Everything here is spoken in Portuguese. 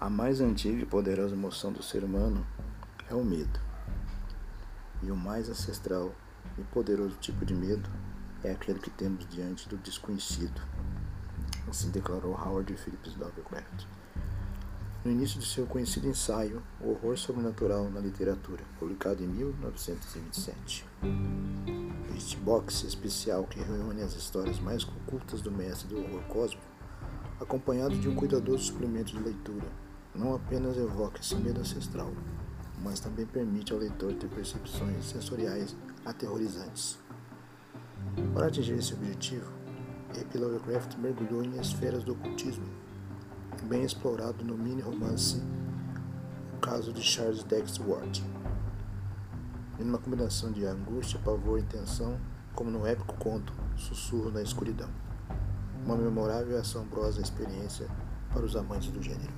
A mais antiga e poderosa emoção do ser humano é o medo. E o mais ancestral e poderoso tipo de medo é aquele que temos diante do desconhecido. Assim declarou Howard Phillips Lovecraft. No início de seu conhecido ensaio, O Horror Sobrenatural na Literatura, publicado em 1927. Este box especial que reúne as histórias mais ocultas do mestre do horror cósmico, acompanhado de um cuidadoso suplemento de leitura, não apenas evoca esse medo ancestral, mas também permite ao leitor ter percepções sensoriais aterrorizantes. Para atingir esse objetivo, E.P. Lovecraft mergulhou em esferas do ocultismo, bem explorado no mini-romance O Caso de Charles Dexter Ward, em uma combinação de angústia, pavor e tensão, como no épico conto Sussurro na Escuridão. Uma memorável e assombrosa experiência para os amantes do gênero.